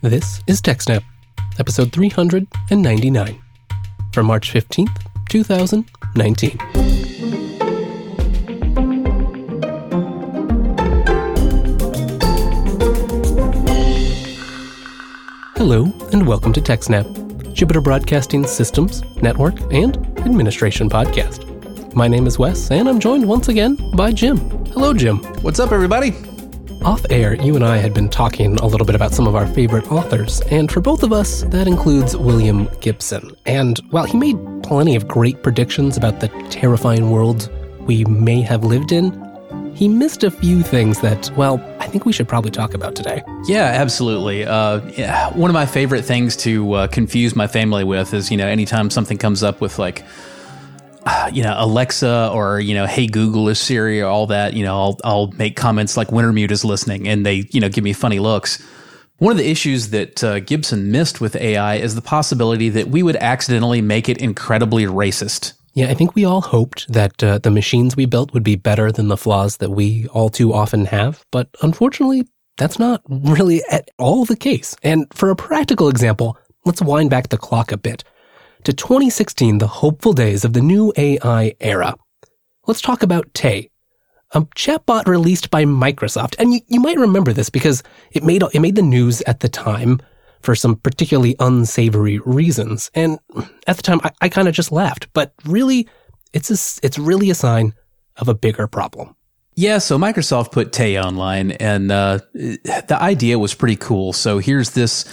This is TechSnap, episode 399, for March 15th, 2019. Hello, and welcome to TechSnap, Jupiter Broadcasting Systems, Network, and Administration podcast. My name is Wes, and I'm joined once again by Jim. Hello, Jim. What's up, everybody? Off air, you and I had been talking a little bit about some of our favorite authors, and for both of us, that includes William Gibson. And while he made plenty of great predictions about the terrifying world we may have lived in, he missed a few things that, well, I think we should probably talk about today. Yeah, absolutely. Uh, yeah, one of my favorite things to uh, confuse my family with is, you know, anytime something comes up with like, you know, Alexa or, you know, Hey Google or Siri all that, you know, I'll, I'll make comments like Wintermute is listening and they, you know, give me funny looks. One of the issues that uh, Gibson missed with AI is the possibility that we would accidentally make it incredibly racist. Yeah, I think we all hoped that uh, the machines we built would be better than the flaws that we all too often have, but unfortunately, that's not really at all the case. And for a practical example, let's wind back the clock a bit to 2016, the hopeful days of the new AI era. Let's talk about Tay, a chatbot released by Microsoft. And you, you might remember this because it made, it made the news at the time for some particularly unsavory reasons. And at the time, I, I kind of just laughed. But really, it's a, it's really a sign of a bigger problem. Yeah, so Microsoft put Tay online, and uh, the idea was pretty cool. So here's this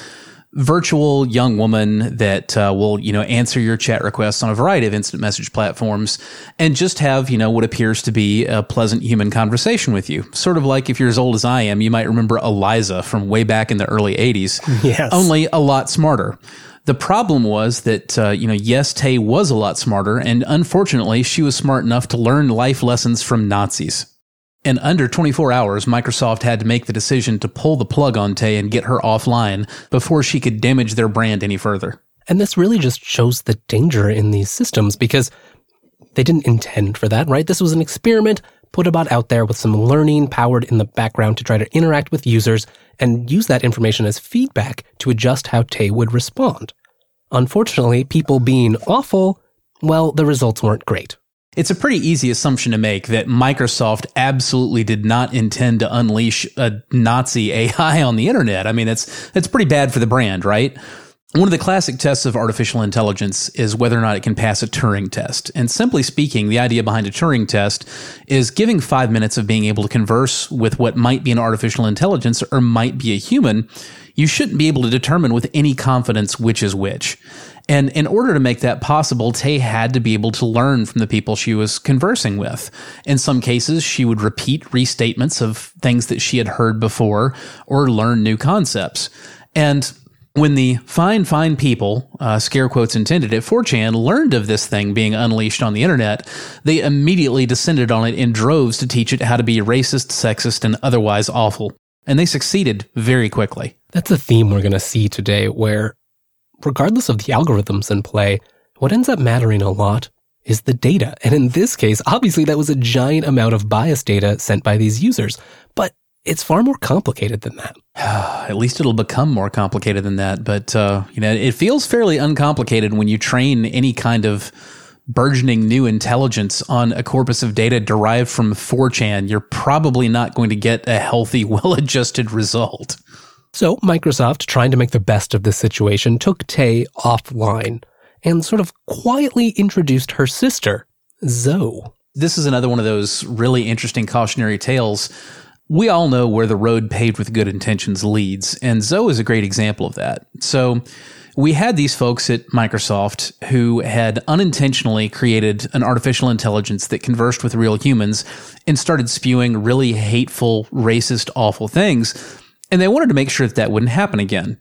virtual young woman that uh, will you know answer your chat requests on a variety of instant message platforms and just have you know what appears to be a pleasant human conversation with you. Sort of like if you're as old as i am you might remember eliza from way back in the early 80s yes. Only a lot smarter. The problem was that, uh, you know, yes, Tay was a lot smarter, and unfortunately, she was smart enough to learn life lessons from Nazis. In under 24 hours, Microsoft had to make the decision to pull the plug on Tay and get her offline before she could damage their brand any further. And this really just shows the danger in these systems because they didn't intend for that, right? This was an experiment put about out there with some learning powered in the background to try to interact with users and use that information as feedback to adjust how Tay would respond. Unfortunately, people being awful, well, the results weren't great. It's a pretty easy assumption to make that Microsoft absolutely did not intend to unleash a Nazi AI on the internet. I mean, that's that's pretty bad for the brand, right? One of the classic tests of artificial intelligence is whether or not it can pass a Turing test. And simply speaking, the idea behind a Turing test is giving five minutes of being able to converse with what might be an artificial intelligence or might be a human. You shouldn't be able to determine with any confidence which is which. And in order to make that possible, Tay had to be able to learn from the people she was conversing with. In some cases, she would repeat restatements of things that she had heard before or learn new concepts. And when the fine, fine people, uh, scare quotes intended at 4chan, learned of this thing being unleashed on the internet, they immediately descended on it in droves to teach it how to be racist, sexist, and otherwise awful. And they succeeded very quickly. That's a theme we're going to see today where regardless of the algorithms in play, what ends up mattering a lot is the data. And in this case, obviously that was a giant amount of bias data sent by these users. But it's far more complicated than that. At least it'll become more complicated than that. But, uh, you know, it feels fairly uncomplicated when you train any kind of burgeoning new intelligence on a corpus of data derived from 4chan. You're probably not going to get a healthy, well adjusted result. So Microsoft, trying to make the best of this situation, took Tay offline and sort of quietly introduced her sister, Zoe. This is another one of those really interesting cautionary tales. We all know where the road paved with good intentions leads, and Zoe is a great example of that. So, we had these folks at Microsoft who had unintentionally created an artificial intelligence that conversed with real humans and started spewing really hateful, racist, awful things and they wanted to make sure that that wouldn't happen again.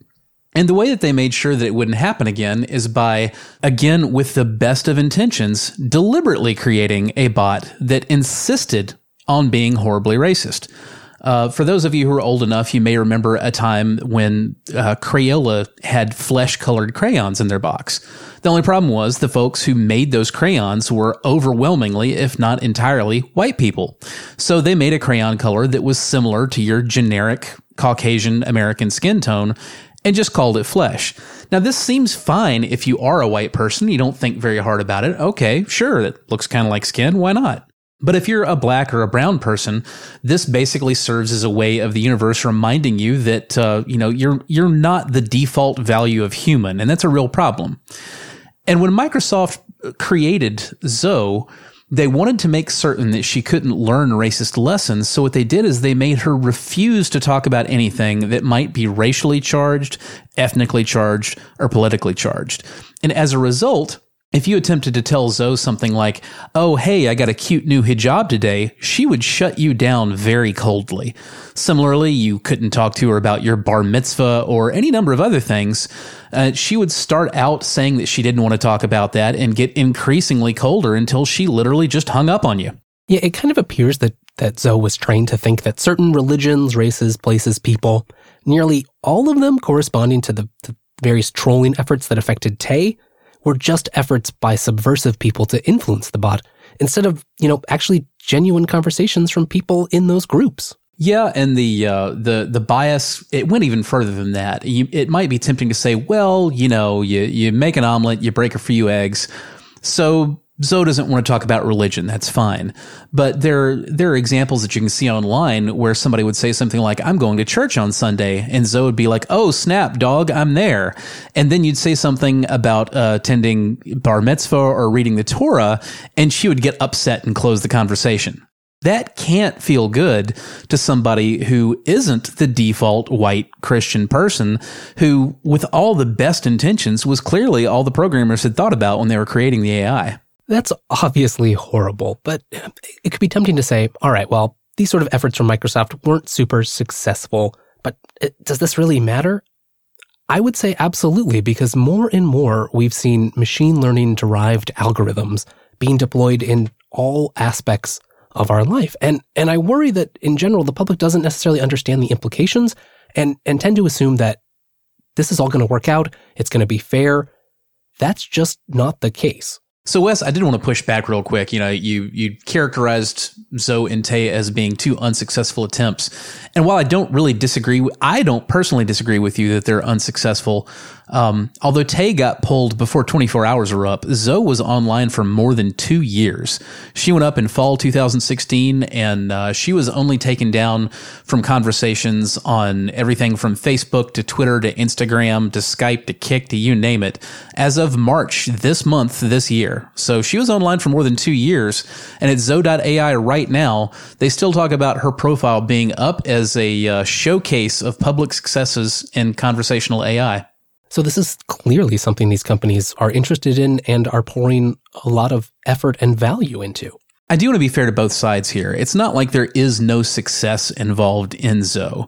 And the way that they made sure that it wouldn't happen again is by, again, with the best of intentions, deliberately creating a bot that insisted on being horribly racist. Uh, for those of you who are old enough, you may remember a time when uh, Crayola had flesh colored crayons in their box. The only problem was the folks who made those crayons were overwhelmingly, if not entirely, white people. So they made a crayon color that was similar to your generic Caucasian American skin tone. and just called it flesh. Now, this seems fine if you are a white person. You don't think very hard about it. Okay, sure, it looks kind of like skin. Why not? But if you're a black or a brown person, this basically serves as a way of the universe reminding you that uh, you know you're you're not the default value of human, and that's a real problem. And when Microsoft created Zoe, they wanted to make certain that she couldn't learn racist lessons. So what they did is they made her refuse to talk about anything that might be racially charged, ethnically charged, or politically charged. And as a result, if you attempted to tell Zoe something like, oh, hey, I got a cute new hijab today, she would shut you down very coldly. Similarly, you couldn't talk to her about your bar mitzvah or any number of other things. Uh, she would start out saying that she didn't want to talk about that and get increasingly colder until she literally just hung up on you. Yeah, it kind of appears that, that Zoe was trained to think that certain religions, races, places, people, nearly all of them corresponding to the, the various trolling efforts that affected Tay, were just efforts by subversive people to influence the bot instead of, you know, actually genuine conversations from people in those groups. Yeah, and the uh, the the bias it went even further than that. You, it might be tempting to say, well, you know, you you make an omelet, you break a few eggs, so Zoe doesn't want to talk about religion. That's fine. But there, there are examples that you can see online where somebody would say something like, I'm going to church on Sunday. And Zoe would be like, Oh, snap, dog, I'm there. And then you'd say something about uh, attending bar mitzvah or reading the Torah, and she would get upset and close the conversation. That can't feel good to somebody who isn't the default white Christian person who, with all the best intentions, was clearly all the programmers had thought about when they were creating the AI. That's obviously horrible, but it could be tempting to say, all right, well, these sort of efforts from Microsoft weren't super successful, but it, does this really matter? I would say absolutely, because more and more we've seen machine learning derived algorithms being deployed in all aspects of our life. And, and I worry that in general, the public doesn't necessarily understand the implications and, and tend to assume that this is all going to work out. It's going to be fair. That's just not the case. So Wes, I did want to push back real quick. You know, you you characterized Zoe and Tay as being two unsuccessful attempts, and while I don't really disagree, I don't personally disagree with you that they're unsuccessful. Um, although Tay got pulled before 24 hours were up, Zoe was online for more than two years. She went up in fall 2016, and uh, she was only taken down from conversations on everything from Facebook to Twitter to Instagram to Skype to Kik to you name it, as of March this month, this year. So she was online for more than two years, and at Zoe.ai right now, they still talk about her profile being up as a uh, showcase of public successes in conversational AI. So this is clearly something these companies are interested in and are pouring a lot of effort and value into. I do want to be fair to both sides here. It's not like there is no success involved in Zoe.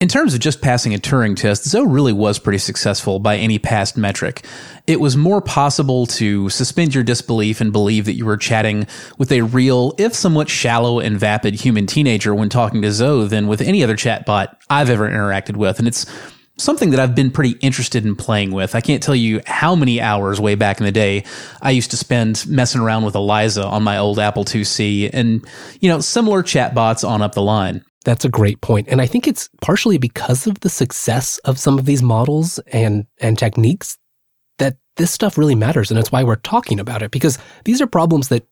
In terms of just passing a Turing test, Zoe really was pretty successful by any past metric. It was more possible to suspend your disbelief and believe that you were chatting with a real, if somewhat shallow and vapid human teenager when talking to Zoe than with any other chatbot I've ever interacted with. And it's something that I've been pretty interested in playing with. I can't tell you how many hours way back in the day I used to spend messing around with Eliza on my old Apple IIc and, you know, similar chatbots on up the line. That's a great point. And I think it's partially because of the success of some of these models and, and techniques that this stuff really matters. And it's why we're talking about it because these are problems that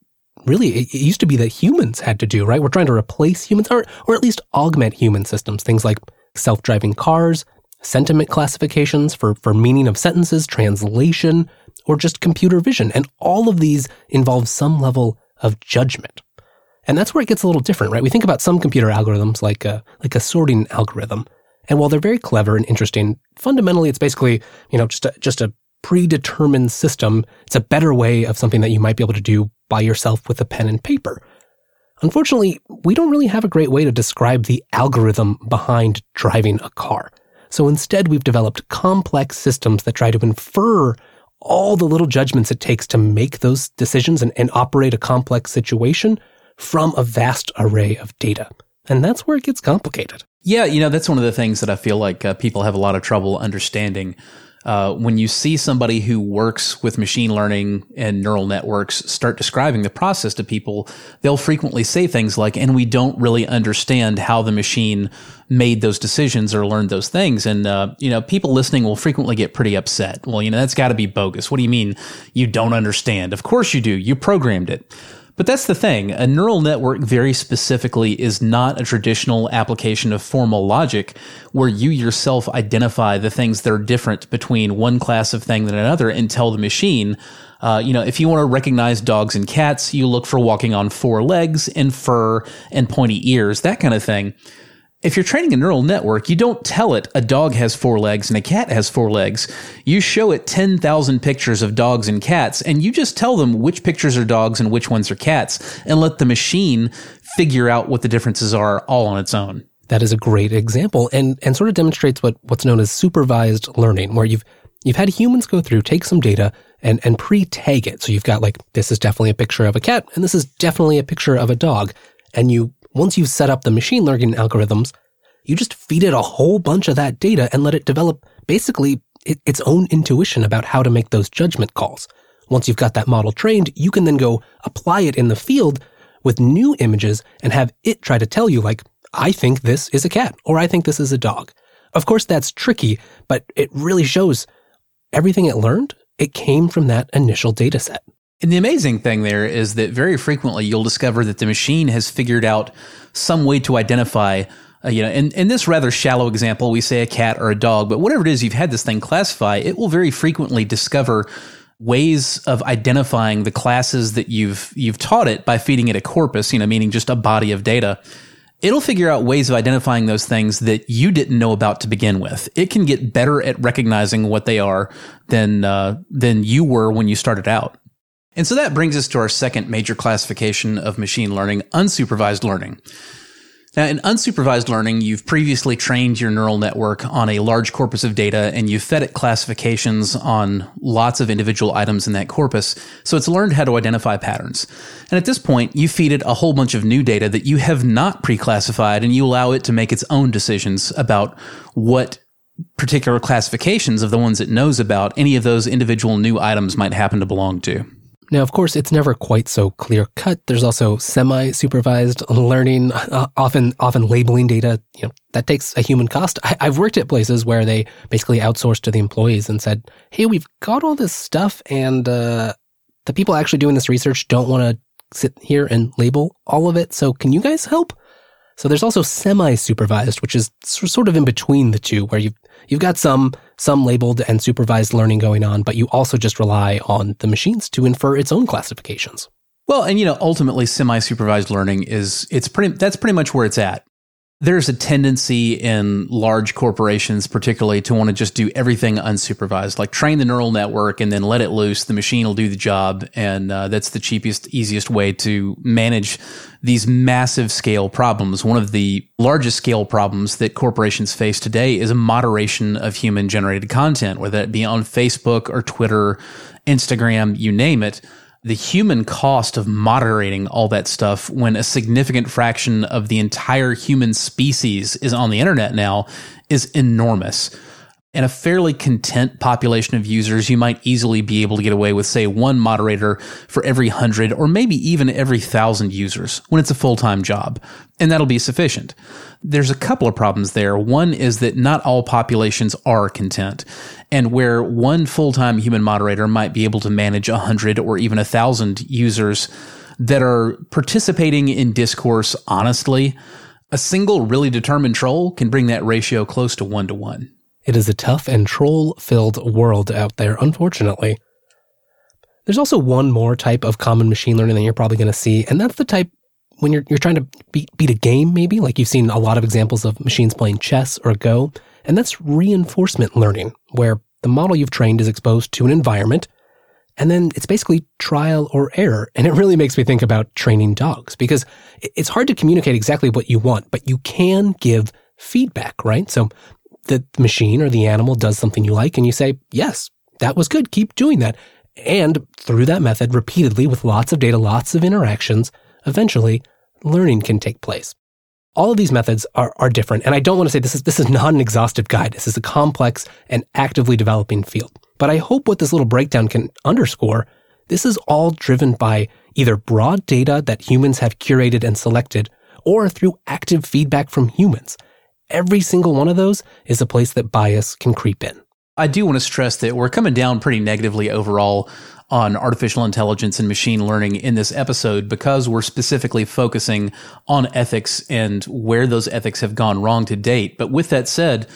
really it used to be that humans had to do, right? We're trying to replace humans or, or at least augment human systems, things like self-driving cars, sentiment classifications for, for meaning of sentences, translation, or just computer vision. And all of these involve some level of judgment. And that's where it gets a little different, right? We think about some computer algorithms like a, like a sorting algorithm. And while they're very clever and interesting, fundamentally it's basically, you know, just a, just a predetermined system. It's a better way of something that you might be able to do by yourself with a pen and paper. Unfortunately, we don't really have a great way to describe the algorithm behind driving a car. So instead, we've developed complex systems that try to infer all the little judgments it takes to make those decisions and, and operate a complex situation from a vast array of data. And that's where it gets complicated. Yeah, you know, that's one of the things that I feel like uh, people have a lot of trouble understanding. Uh, when you see somebody who works with machine learning and neural networks start describing the process to people, they'll frequently say things like, and we don't really understand how the machine made those decisions or learned those things. And, uh, you know, people listening will frequently get pretty upset. Well, you know, that's got to be bogus. What do you mean you don't understand? Of course you do. You programmed it. But that's the thing. A neural network very specifically is not a traditional application of formal logic where you yourself identify the things that are different between one class of thing than another and tell the machine, uh, you know, if you want to recognize dogs and cats, you look for walking on four legs and fur and pointy ears, that kind of thing if you're training a neural network, you don't tell it a dog has four legs and a cat has four legs. You show it 10,000 pictures of dogs and cats, and you just tell them which pictures are dogs and which ones are cats, and let the machine figure out what the differences are all on its own. That is a great example and, and sort of demonstrates what, what's known as supervised learning, where you've you've had humans go through, take some data and, and pre-tag it. So you've got like, this is definitely a picture of a cat, and this is definitely a picture of a dog. And you once you've set up the machine learning algorithms, you just feed it a whole bunch of that data and let it develop basically its own intuition about how to make those judgment calls. Once you've got that model trained, you can then go apply it in the field with new images and have it try to tell you, like, I think this is a cat or I think this is a dog. Of course, that's tricky, but it really shows everything it learned, it came from that initial data set. And the amazing thing there is that very frequently you'll discover that the machine has figured out some way to identify, uh, you know, in, in this rather shallow example, we say a cat or a dog, but whatever it is you've had this thing classify, it will very frequently discover ways of identifying the classes that you've you've taught it by feeding it a corpus, you know, meaning just a body of data. It'll figure out ways of identifying those things that you didn't know about to begin with. It can get better at recognizing what they are than uh, than you were when you started out. And so that brings us to our second major classification of machine learning, unsupervised learning. Now, in unsupervised learning, you've previously trained your neural network on a large corpus of data and you've fed it classifications on lots of individual items in that corpus. So it's learned how to identify patterns. And at this point, you feed it a whole bunch of new data that you have not pre-classified and you allow it to make its own decisions about what particular classifications of the ones it knows about any of those individual new items might happen to belong to. Now, of course, it's never quite so clear cut. There's also semi-supervised learning, uh, often often labeling data. You know that takes a human cost. I, have worked at places where they basically outsourced to the employees and said, "Hey, we've got all this stuff, and uh, the people actually doing this research don't want to sit here and label all of it. So, can you guys help?" So there's also semi-supervised, which is sort of in between the two, where you've you've got some some labeled and supervised learning going on, but you also just rely on the machines to infer its own classifications. Well, and you know, ultimately semi-supervised learning is it's pretty that's pretty much where it's at there's a tendency in large corporations, particularly, to want to just do everything unsupervised, like train the neural network and then let it loose. The machine will do the job. And uh, that's the cheapest, easiest way to manage these massive scale problems. One of the largest scale problems that corporations face today is a moderation of human generated content, whether it be on Facebook or Twitter, Instagram, you name it the human cost of moderating all that stuff when a significant fraction of the entire human species is on the internet now is enormous. In a fairly content population of users, you might easily be able to get away with, say, one moderator for every hundred or maybe even every thousand users when it's a full time job. And that'll be sufficient. There's a couple of problems there. One is that not all populations are content. And where one full time human moderator might be able to manage a hundred or even a thousand users that are participating in discourse honestly, a single really determined troll can bring that ratio close to one to one. It is a tough and troll filled world out there, unfortunately. There's also one more type of common machine learning that you're probably going to see, and that's the type when you're, you're trying to beat, beat a game, maybe, like you've seen a lot of examples of machines playing chess or Go, and that's reinforcement learning, where the model you've trained is exposed to an environment, and then it's basically trial or error. And it really makes me think about training dogs because it's hard to communicate exactly what you want, but you can give feedback, right? So the machine or the animal does something you like and you say, yes, that was good. Keep doing that. And through that method, repeatedly with lots of data, lots of interactions, eventually learning can take place. All of these methods are, are different, and I don't want to say this is this is not an exhaustive guide. This is a complex and actively developing field. But I hope what this little breakdown can underscore, this is all driven by either broad data that humans have curated and selected, or through active feedback from humans. Every single one of those is a place that bias can creep in. I do want to stress that we're coming down pretty negatively overall on artificial intelligence and machine learning in this episode because we're specifically focusing on ethics and where those ethics have gone wrong to date. But with that said,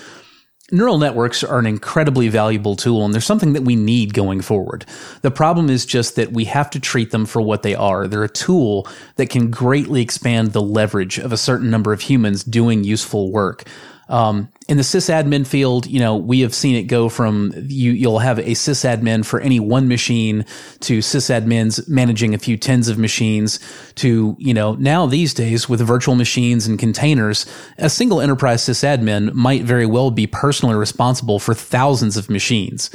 neural networks are an incredibly valuable tool and they're something that we need going forward. The problem is just that we have to treat them for what they are. They're a tool that can greatly expand the leverage of a certain number of humans doing useful work. Um, in the sysadmin field, you know, we have seen it go from you, you'll have a sysadmin for any one machine to sysadmins managing a few tens of machines to, you know, now these days with virtual machines and containers, a single enterprise sysadmin might very well be personally responsible for thousands of machines.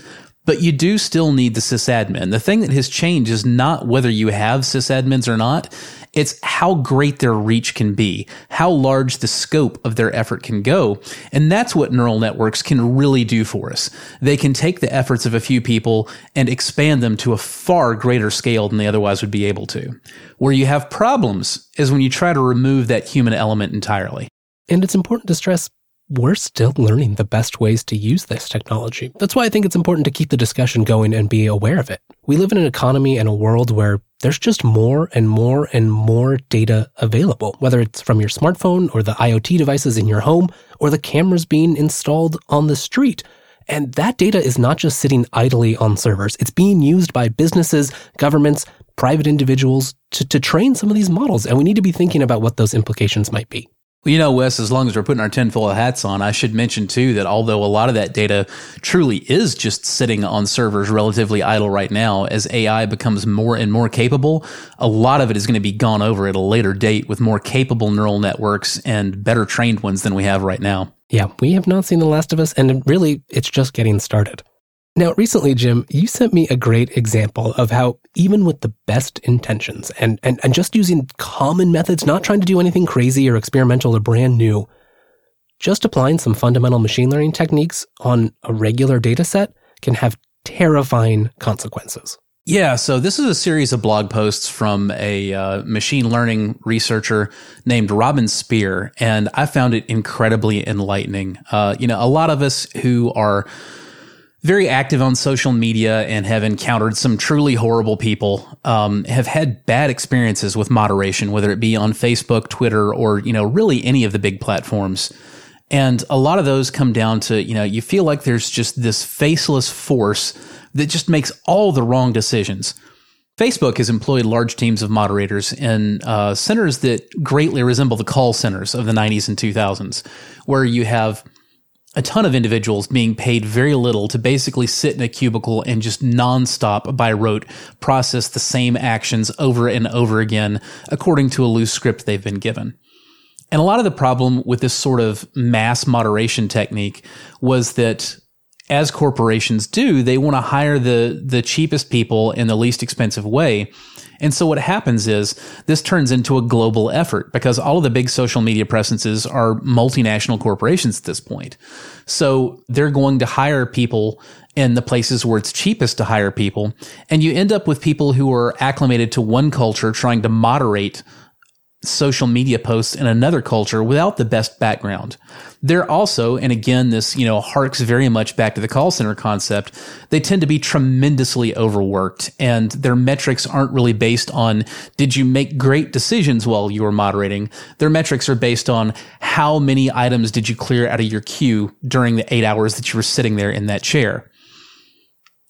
But you do still need the sysadmin. The thing that has changed is not whether you have sysadmins or not. It's how great their reach can be, how large the scope of their effort can go. And that's what neural networks can really do for us. They can take the efforts of a few people and expand them to a far greater scale than they otherwise would be able to. Where you have problems is when you try to remove that human element entirely. And it's important to stress we're still learning the best ways to use this technology. That's why I think it's important to keep the discussion going and be aware of it. We live in an economy and a world where there's just more and more and more data available, whether it's from your smartphone or the IoT devices in your home or the cameras being installed on the street. And that data is not just sitting idly on servers. It's being used by businesses, governments, private individuals to, to train some of these models. And we need to be thinking about what those implications might be. Well, you know, Wes, as long as we're putting our tinfoil hats on, I should mention too that although a lot of that data truly is just sitting on servers relatively idle right now, as AI becomes more and more capable, a lot of it is going to be gone over at a later date with more capable neural networks and better trained ones than we have right now. Yeah, we have not seen The Last of Us, and really, it's just getting started. Now, recently, Jim, you sent me a great example of how, even with the best intentions and, and, and just using common methods, not trying to do anything crazy or experimental or brand new, just applying some fundamental machine learning techniques on a regular data set can have terrifying consequences. Yeah, so this is a series of blog posts from a uh, machine learning researcher named Robyn Speer, and I found it incredibly enlightening. Uh, you know, a lot of us who are very active on social media and have encountered some truly horrible people. Um, have had bad experiences with moderation, whether it be on Facebook, Twitter, or you know, really any of the big platforms. And a lot of those come down to you know, you feel like there's just this faceless force that just makes all the wrong decisions. Facebook has employed large teams of moderators in uh, centers that greatly resemble the call centers of the 90s and 2000s, where you have a ton of individuals being paid very little to basically sit in a cubicle and just nonstop by rote process the same actions over and over again according to a loose script they've been given. And a lot of the problem with this sort of mass moderation technique was that as corporations do, they want to hire the the cheapest people in the least expensive way. And so what happens is this turns into a global effort because all of the big social media presences are multinational corporations at this point. So they're going to hire people in the places where it's cheapest to hire people. And you end up with people who are acclimated to one culture trying to moderate social media posts in another culture without the best background. They're also, and again, this, you know, harks very much back to the call center concept. They tend to be tremendously overworked and their metrics aren't really based on, did you make great decisions while you were moderating? Their metrics are based on how many items did you clear out of your queue during the eight hours that you were sitting there in that chair.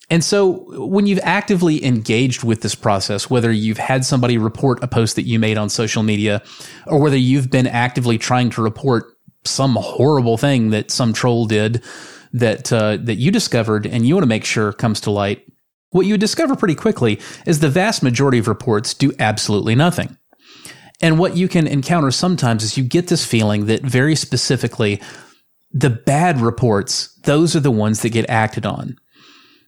And so when you've actively engaged with this process, whether you've had somebody report a post that you made on social media or whether you've been actively trying to report some horrible thing that some troll did that uh, that you discovered and you want to make sure comes to light, what you discover pretty quickly is the vast majority of reports do absolutely nothing. And what you can encounter sometimes is you get this feeling that very specifically the bad reports, those are the ones that get acted on.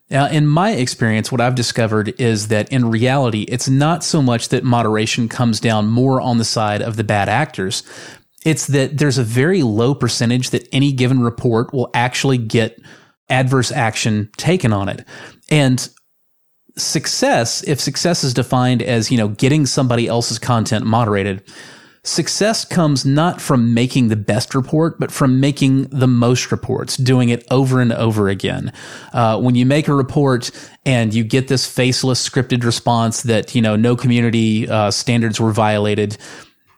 Now, in my experience, what I've discovered is that in reality, it's not so much that moderation comes down more on the side of the bad actors. It's that there's a very low percentage that any given report will actually get adverse action taken on it. And success, if success is defined as, you know, getting somebody else's content moderated, success comes not from making the best report, but from making the most reports, doing it over and over again. Uh, when you make a report and you get this faceless scripted response that, you know, no community uh, standards were violated,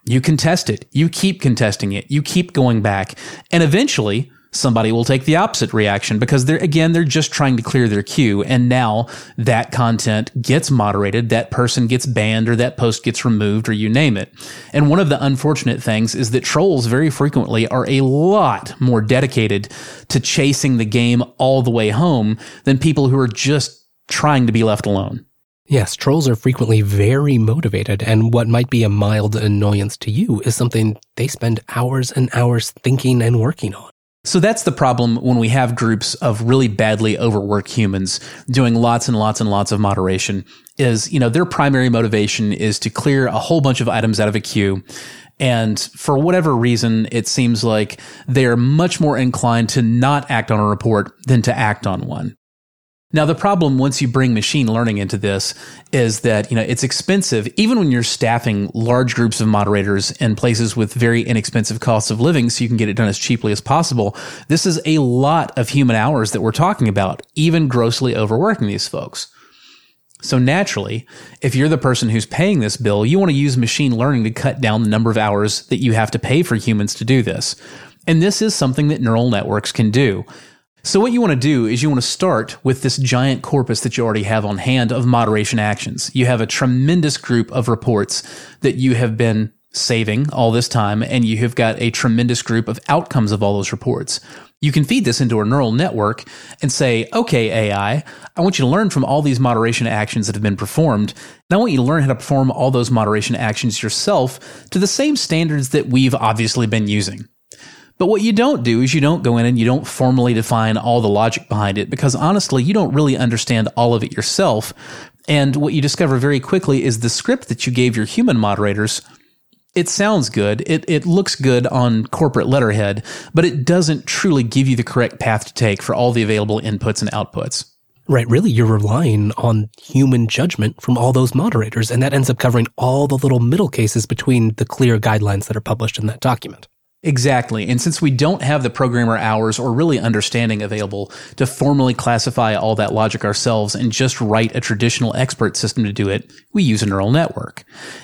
you contest it. You keep contesting it. You keep going back. And eventually, somebody will take the opposite reaction because they're again they're just trying to clear their queue. And now that content gets moderated that person gets banned or that post gets removed or you name it. And one of the unfortunate things is that trolls very frequently are a lot more dedicated to chasing the game all the way home than people who are just trying to be left alone. Yes, trolls are frequently very motivated, and what might be a mild annoyance to you is something they spend hours and hours thinking and working on. So that's the problem when we have groups of really badly overworked humans doing lots and lots and lots of moderation is, you know, their primary motivation is to clear a whole bunch of items out of a queue. And for whatever reason, it seems like they're much more inclined to not act on a report than to act on one. Now, the problem once you bring machine learning into this is that, you know, it's expensive, even when you're staffing large groups of moderators in places with very inexpensive costs of living so you can get it done as cheaply as possible. This is a lot of human hours that we're talking about, even grossly overworking these folks. So naturally, if you're the person who's paying this bill, you want to use machine learning to cut down the number of hours that you have to pay for humans to do this. And this is something that neural networks can do. So, what you want to do is you want to start with this giant corpus that you already have on hand of moderation actions. You have a tremendous group of reports that you have been saving all this time, and you have got a tremendous group of outcomes of all those reports. You can feed this into a neural network and say, okay, AI, I want you to learn from all these moderation actions that have been performed. And I want you to learn how to perform all those moderation actions yourself to the same standards that we've obviously been using. But what you don't do is you don't go in and you don't formally define all the logic behind it because honestly, you don't really understand all of it yourself. And what you discover very quickly is the script that you gave your human moderators. It sounds good. It, it looks good on corporate letterhead, but it doesn't truly give you the correct path to take for all the available inputs and outputs. Right. Really, you're relying on human judgment from all those moderators, and that ends up covering all the little middle cases between the clear guidelines that are published in that document. Exactly. And since we don't have the programmer hours or really understanding available to formally classify all that logic ourselves and just write a traditional expert system to do it, we use a neural network.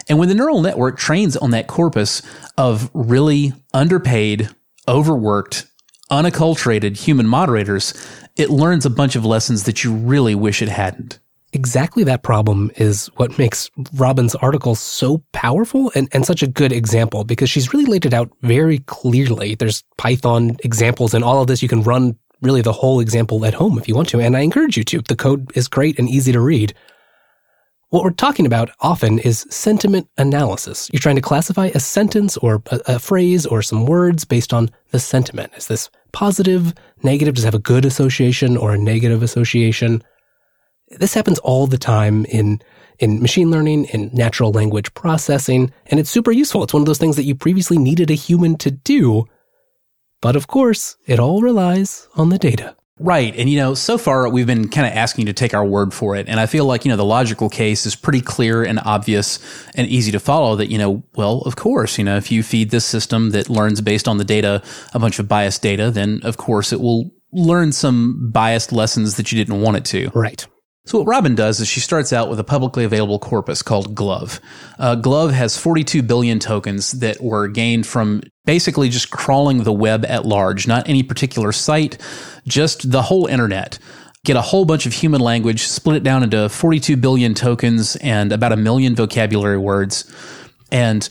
And when the neural network trains on that corpus of really underpaid, overworked, unacculturated human moderators, it learns a bunch of lessons that you really wish it hadn't exactly that problem is what makes Robyn's article so powerful and, and such a good example because she's really laid it out very clearly. There's Python examples and all of this. You can run really the whole example at home if you want to. And I encourage you to. The code is great and easy to read. What we're talking about often is sentiment analysis. You're trying to classify a sentence or a, a, phrase or some words based on the sentiment. Is this positive, negative? Does it have a good association or a negative association? This happens all the time in in machine learning, in natural language processing, and it's super useful. It's one of those things that you previously needed a human to do. But of course, it all relies on the data. Right. And, you know, so far we've been kind of asking you to take our word for it. And I feel like, you know, the logical case is pretty clear and obvious and easy to follow that, you know, well, of course, you know, if you feed this system that learns based on the data, a bunch of biased data, then of course it will learn some biased lessons that you didn't want it to. Right. So what Robyn does is she starts out with a publicly available corpus called GloVe. Uh, GloVe has 42 billion tokens that were gained from basically just crawling the web at large, not any particular site, just the whole internet. Get a whole bunch of human language, split it down into 42 billion tokens and about a million vocabulary words. And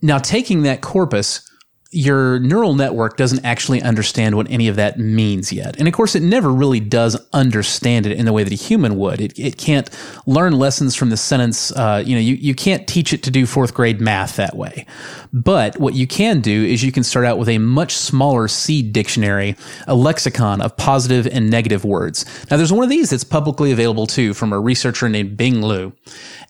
now taking that corpus, your neural network doesn't actually understand what any of that means yet. And of course, it never really does understand it in the way that a human would. It, it can't learn lessons from the sentence. Uh, you know, you, you can't teach it to do fourth grade math that way. But what you can do is you can start out with a much smaller seed dictionary, a lexicon of positive and negative words. Now, there's one of these that's publicly available too from a researcher named Bing Liu.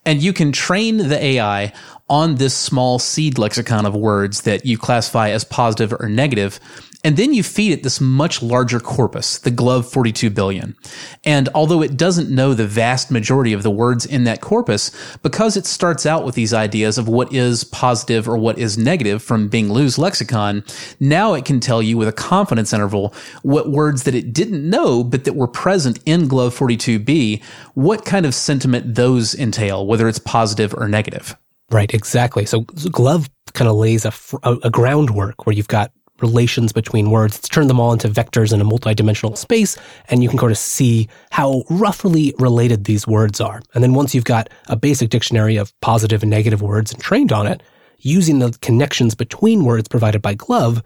And you can train the AI on this small seed lexicon of words that you classify as positive or negative. And then you feed it this much larger corpus, the GloVe 42 billion. And although it doesn't know the vast majority of the words in that corpus, because it starts out with these ideas of what is positive or what is negative from Bing Liu's lexicon, now it can tell you with a confidence interval what words that it didn't know, but that were present in GloVe 42b, what kind of sentiment those entail, whether it's positive or negative. Right, exactly. So GloVe kind of lays a, a groundwork where you've got relations between words. It's turned them all into vectors in a multidimensional space, and you can go to see how roughly related these words are. And then once you've got a basic dictionary of positive and negative words and trained on it, using the connections between words provided by GloVe,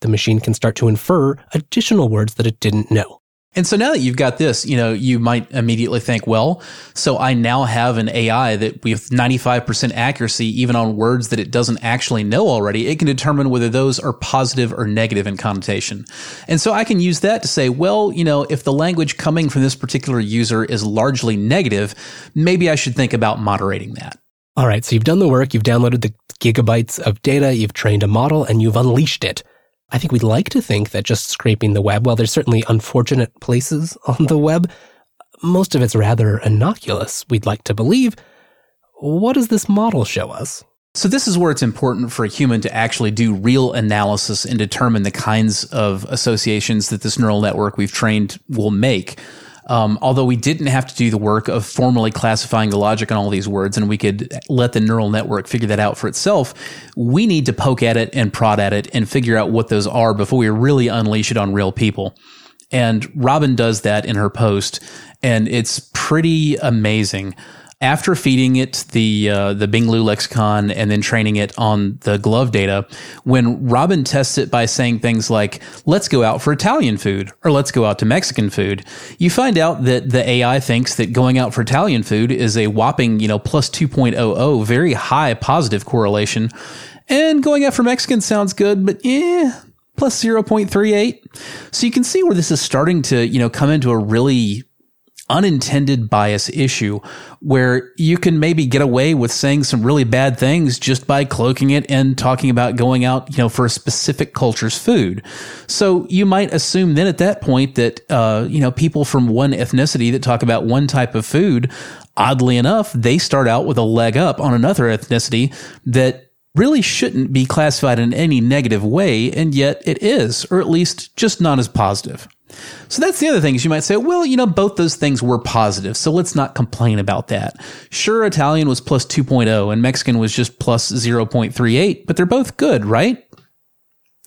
the machine can start to infer additional words that it didn't know. And so now that you've got this, you know, you might immediately think, well, so I now have an AI that with 95% accuracy, even on words that it doesn't actually know already, it can determine whether those are positive or negative in connotation. And so I can use that to say, well, you know, if the language coming from this particular user is largely negative, maybe I should think about moderating that. All right. So you've done the work. You've downloaded the gigabytes of data. You've trained a model and you've unleashed it. I think we'd like to think that just scraping the web, while there's certainly unfortunate places on the web, most of it's rather innocuous, we'd like to believe. What does this model show us? So, this is where it's important for a human to actually do real analysis and determine the kinds of associations that this neural network we've trained will make. Um, although we didn't have to do the work of formally classifying the logic on all these words and we could let the neural network figure that out for itself, we need to poke at it and prod at it and figure out what those are before we really unleash it on real people. And Robyn does that in her post, and it's pretty amazing after feeding it the uh, the Bing Liu lexicon and then training it on the GloVe data, when Robyn tests it by saying things like "Let's go out for Italian food" or "Let's go out to Mexican food," you find out that the AI thinks that going out for Italian food is a whopping you know plus two point oh oh, very high positive correlation, and going out for Mexican sounds good, but yeah, plus 0.38. So you can see where this is starting to, you know, come into a really unintended bias issue where you can maybe get away with saying some really bad things just by cloaking it and talking about going out, you know, for a specific culture's food. So you might assume then at that point that, uh, you know, people from one ethnicity that talk about one type of food, oddly enough, they start out with a leg up on another ethnicity that really shouldn't be classified in any negative way, and yet it is, or at least just not as positive. So that's the other thing is you might say, well, you know, both those things were positive, so let's not complain about that. Sure, Italian was plus 2.0 and Mexican was just plus 0.38, but they're both good, right?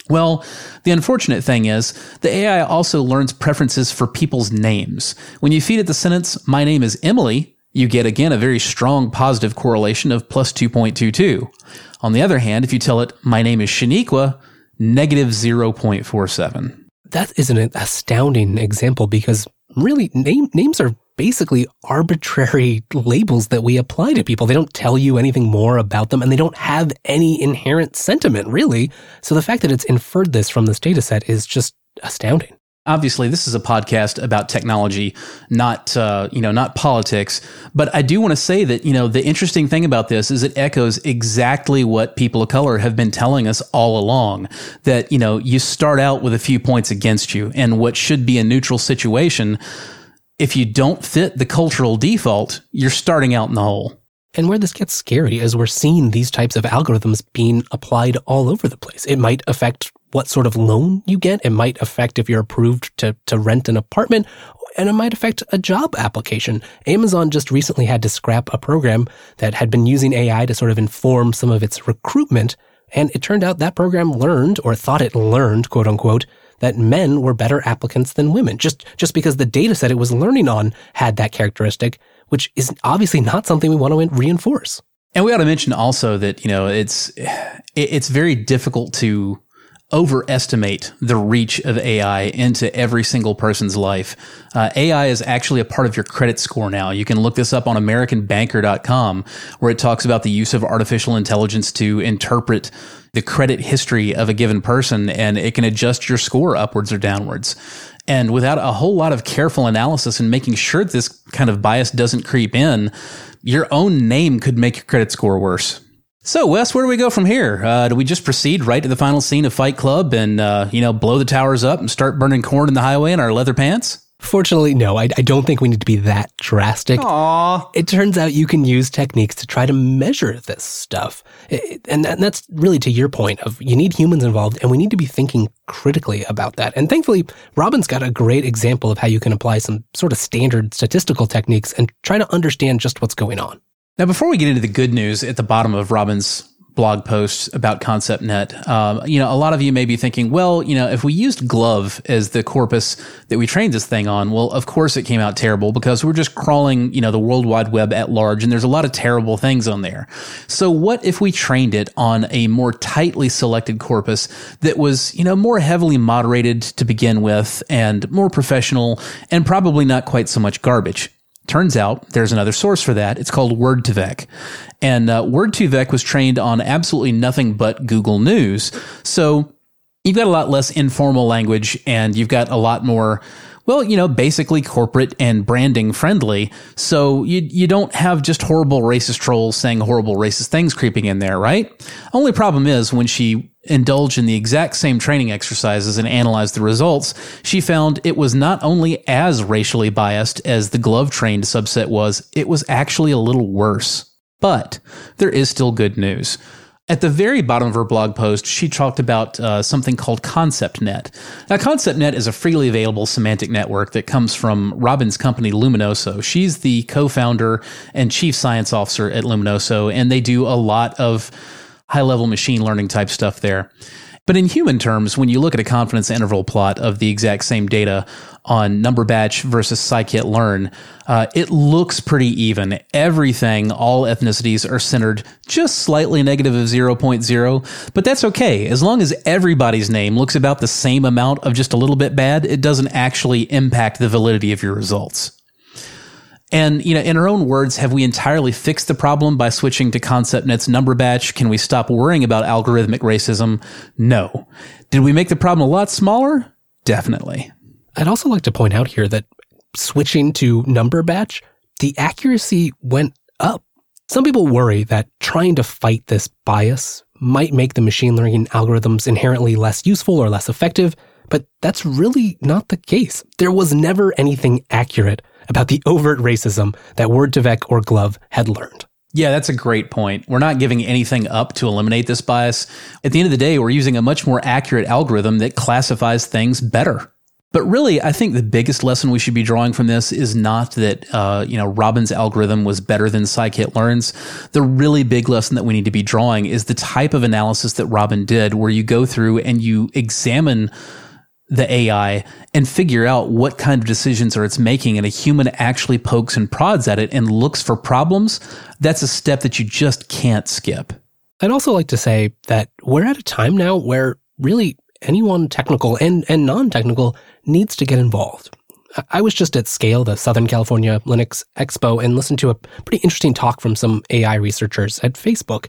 Well, the unfortunate thing is, the AI also learns preferences for people's names. When you feed it the sentence, my name is Emily, you get again a very strong positive correlation of plus 2.22. On the other hand, if you tell it, my name is Shaniqua, negative 0.47 that is an astounding example because really name, names are basically arbitrary labels that we apply to people. They don't tell you anything more about them and they don't have any inherent sentiment really. So the fact that it's inferred this from this data set is just astounding obviously this is a podcast about technology not uh, you know not politics but i do want to say that you know the interesting thing about this is it echoes exactly what people of color have been telling us all along that you know you start out with a few points against you and what should be a neutral situation if you don't fit the cultural default you're starting out in the hole and where this gets scary is we're seeing these types of algorithms being applied all over the place. It might affect what sort of loan you get. It might affect if you're approved to, to rent an apartment and it might affect a job application. Amazon just recently had to scrap a program that had been using AI to sort of inform some of its recruitment. And it turned out that program learned or thought it learned, quote unquote, that men were better applicants than women just, just because the data set it was learning on had that characteristic, which is obviously not something we want to reinforce. And we ought to mention also that, you know, it's, it's very difficult to overestimate the reach of AI into every single person's life. Uh, AI is actually a part of your credit score now. You can look this up on AmericanBanker.com, where it talks about the use of artificial intelligence to interpret the credit history of a given person, and it can adjust your score upwards or downwards. And without a whole lot of careful analysis and making sure this kind of bias doesn't creep in, your own name could make your credit score worse. So, Wes, where do we go from here? Uh, do we just proceed right to the final scene of Fight Club and, uh, you know, blow the towers up and start burning corn in the highway in our leather pants? Fortunately, no, I, I don't think we need to be that drastic. Aww. It turns out you can use techniques to try to measure this stuff. It, and, that, and that's really to your point of you need humans involved and we need to be thinking critically about that. And thankfully, Robyn's got a great example of how you can apply some sort of standard statistical techniques and try to understand just what's going on. Now, before we get into the good news at the bottom of Robyn's blog post about ConceptNet. Um, you know, a lot of you may be thinking, well, you know, if we used GloVe as the corpus that we trained this thing on, well, of course it came out terrible because we're just crawling, you know, the World Wide Web at large, and there's a lot of terrible things on there. So, what if we trained it on a more tightly selected corpus that was, you know, more heavily moderated to begin with and more professional and probably not quite so much garbage? Turns out there's another source for that. It's called Word2Vec. And uh, Word2Vec was trained on absolutely nothing but Google News. So you've got a lot less informal language and you've got a lot more well, you know, basically corporate and branding friendly. So you you don't have just horrible racist trolls saying horrible racist things creeping in there, right? Only problem is when she indulged in the exact same training exercises and analyzed the results, she found it was not only as racially biased as the GloVe trained subset was, it was actually a little worse. But there is still good news. At the very bottom of her blog post, she talked about uh, something called ConceptNet. Now, ConceptNet is a freely available semantic network that comes from Robyn's company, Luminoso. She's the co founder and chief science officer at Luminoso, and they do a lot of high level machine learning type stuff there. But in human terms, when you look at a confidence interval plot of the exact same data on Numberbatch versus scikit-learn, uh, it looks pretty even. Everything, all ethnicities are centered just slightly negative of 0.0, but that's okay. As long as everybody's name looks about the same amount of just a little bit bad, it doesn't actually impact the validity of your results. And, you know, in our own words, have we entirely fixed the problem by switching to ConceptNet's Numberbatch? Can we stop worrying about algorithmic racism? No. Did we make the problem a lot smaller? Definitely. I'd also like to point out here that switching to Numberbatch, the accuracy went up. Some people worry that trying to fight this bias might make the machine learning algorithms inherently less useful or less effective, but that's really not the case. There was never anything accurate about the overt racism that Word2Vec or GloVe had learned. Yeah, that's a great point. We're not giving anything up to eliminate this bias. At the end of the day, we're using a much more accurate algorithm that classifies things better. But really, I think the biggest lesson we should be drawing from this is not that uh, you know Robyn's algorithm was better than scikit-learn's. The really big lesson that we need to be drawing is the type of analysis that Robin did, where you go through and you examine the AI and figure out what kind of decisions are it's making and a human actually pokes and prods at it and looks for problems, that's a step that you just can't skip. I'd also like to say that we're at a time now where really anyone technical and, and non-technical needs to get involved. I was just at Scale, the Southern California Linux Expo, and listened to a pretty interesting talk from some AI researchers at Facebook.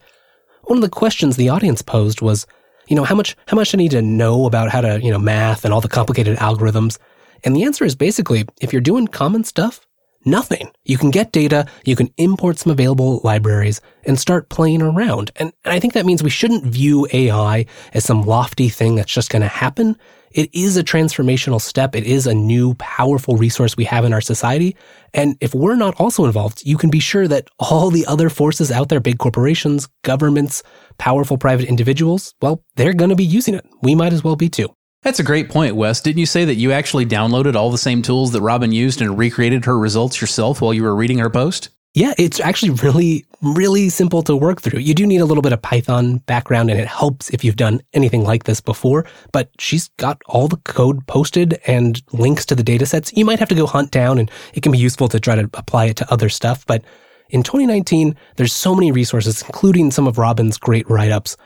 One of the questions the audience posed was, you know, how much, how much I need to know about how to, you know, math and all the complicated algorithms. And the answer is basically, if you're doing common stuff, nothing. You can get data, you can import some available libraries and start playing around. And, and I think that means we shouldn't view AI as some lofty thing that's just going to happen. It is a transformational step. It is a new powerful resource we have in our society. And if we're not also involved, you can be sure that all the other forces out there, big corporations, governments, powerful private individuals, well, they're going to be using it. We might as well be too. That's a great point, Wes. Didn't you say that you actually downloaded all the same tools that Robyn used and recreated her results yourself while you were reading her post? Yeah, it's actually really, really simple to work through. You do need a little bit of Python background and it helps if you've done anything like this before, but she's got all the code posted and links to the data sets. You might have to go hunt down and it can be useful to try to apply it to other stuff. But in 2019, there's so many resources, including some of Robyn's great write-ups.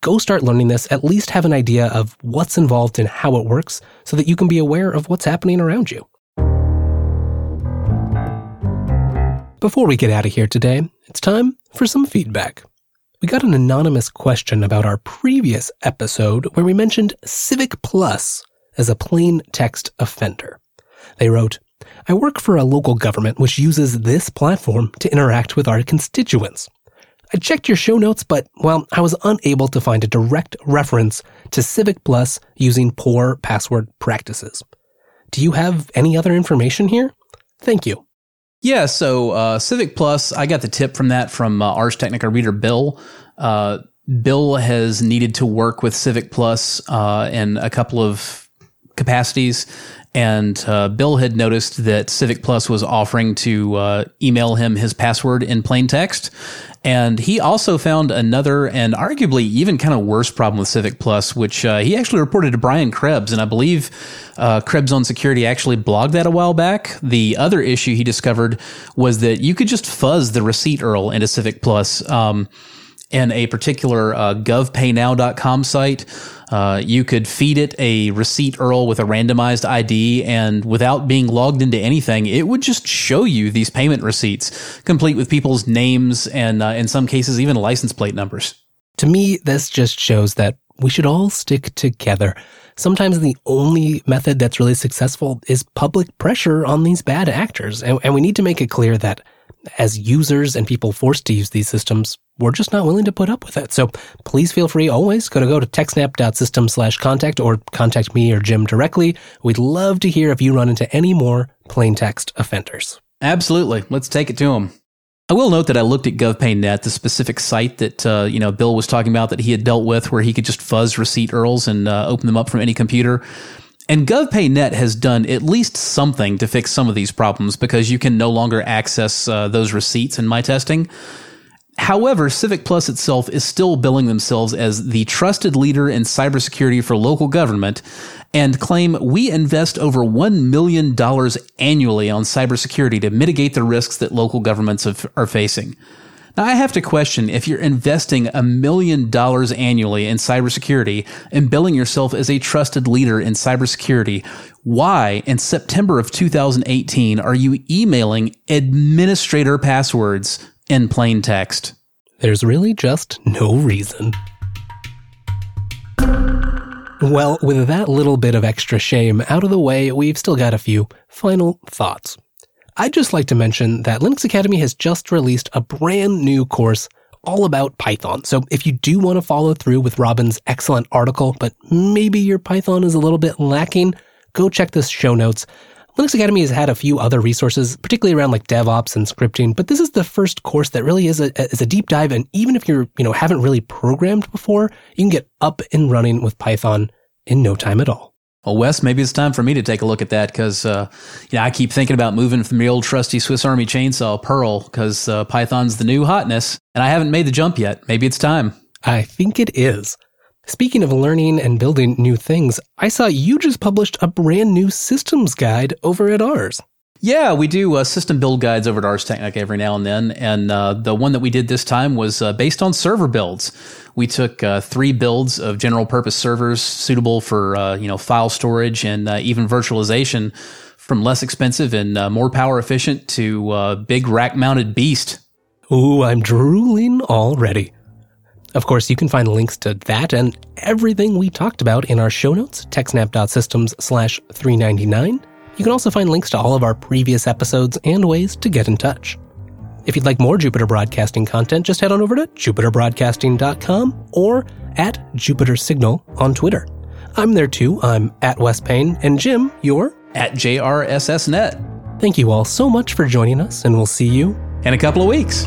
Go start learning this, at least have an idea of what's involved and how it works so that you can be aware of what's happening around you. Before we get out of here today, it's time for some feedback. We got an anonymous question about our previous episode where we mentioned Civic Plus as a plain text offender. They wrote, I work for a local government which uses this platform to interact with our constituents. I checked your show notes, but, well, I was unable to find a direct reference to Civic Plus using poor password practices. Do you have any other information here? Thank you. Yeah, so uh, Civic Plus, I got the tip from that from uh, Ars Technica reader Bill. Uh, Bill has needed to work with Civic Plus uh, in a couple of capacities. And uh, Bill had noticed that Civic Plus was offering to uh, email him his password in plain text. And he also found another and arguably even kind of worse problem with Civic Plus, which uh, he actually reported to Brian Krebs. And I believe uh, Krebs on Security actually blogged that a while back. The other issue he discovered was that you could just fuzz the receipt URL into Civic Plus. Um, in a particular uh, govpaynow.com site. Uh, you could feed it a receipt URL with a randomized ID, and without being logged into anything, it would just show you these payment receipts, complete with people's names and, uh, in some cases, even license plate numbers. To me, this just shows that we should all stick together. Sometimes the only method that's really successful is public pressure on these bad actors, and, and we need to make it clear that as users and people forced to use these systems, we're just not willing to put up with it. So please feel free always go to go to techsnap.system slash contact or contact me or Jim directly. We'd love to hear if you run into any more plain text offenders. Absolutely. Let's take it to them. I will note that I looked at GovPayNet, the specific site that uh, you know Bill was talking about that he had dealt with, where he could just fuzz receipt URLs and uh, open them up from any computer. And GovPayNet has done at least something to fix some of these problems because you can no longer access uh, those receipts in my testing. However, Civic Plus itself is still billing themselves as the trusted leader in cybersecurity for local government and claim we invest over $1 million annually on cybersecurity to mitigate the risks that local governments have, are facing. Now, I have to question if you're investing a million dollars annually in cybersecurity and billing yourself as a trusted leader in cybersecurity, why in September of 2018 are you emailing administrator passwords in plain text. There's really just no reason. Well, with that little bit of extra shame out of the way, we've still got a few final thoughts. I'd just like to mention that Linux Academy has just released a brand new course all about Python. So if you do want to follow through with Robyn's excellent article, but maybe your Python is a little bit lacking, go check the show notes. Linux Academy has had a few other resources, particularly around like DevOps and scripting, but this is the first course that really is a, is a deep dive. And even if you're, you know, haven't really programmed before, you can get up and running with Python in no time at all. Well, Wes, maybe it's time for me to take a look at that because, uh, you know, I keep thinking about moving from the old trusty Swiss Army chainsaw Perl because uh, Python's the new hotness, and I haven't made the jump yet. Maybe it's time. I think it is. Speaking of learning and building new things, I saw you just published a brand new systems guide over at Ars. Yeah, we do uh, system build guides over at Ars Technica every now and then. And uh, the one that we did this time was uh, based on server builds. We took uh, three builds of general purpose servers suitable for uh, you know file storage and uh, even virtualization, from less expensive and more power efficient to big rack mounted beast. Ooh, I'm drooling already. Of course, you can find links to that and everything we talked about in our show notes, techsnap.systems slash 399. You can also find links to all of our previous episodes and ways to get in touch. If you'd like more Jupiter Broadcasting content, just head on over to jupiterbroadcasting.com or at Jupiter Signal on Twitter. I'm there too. I'm at Wes Payne, and Jim, you're at JRSSNet. Thank you all so much for joining us, and we'll see you in a couple of weeks.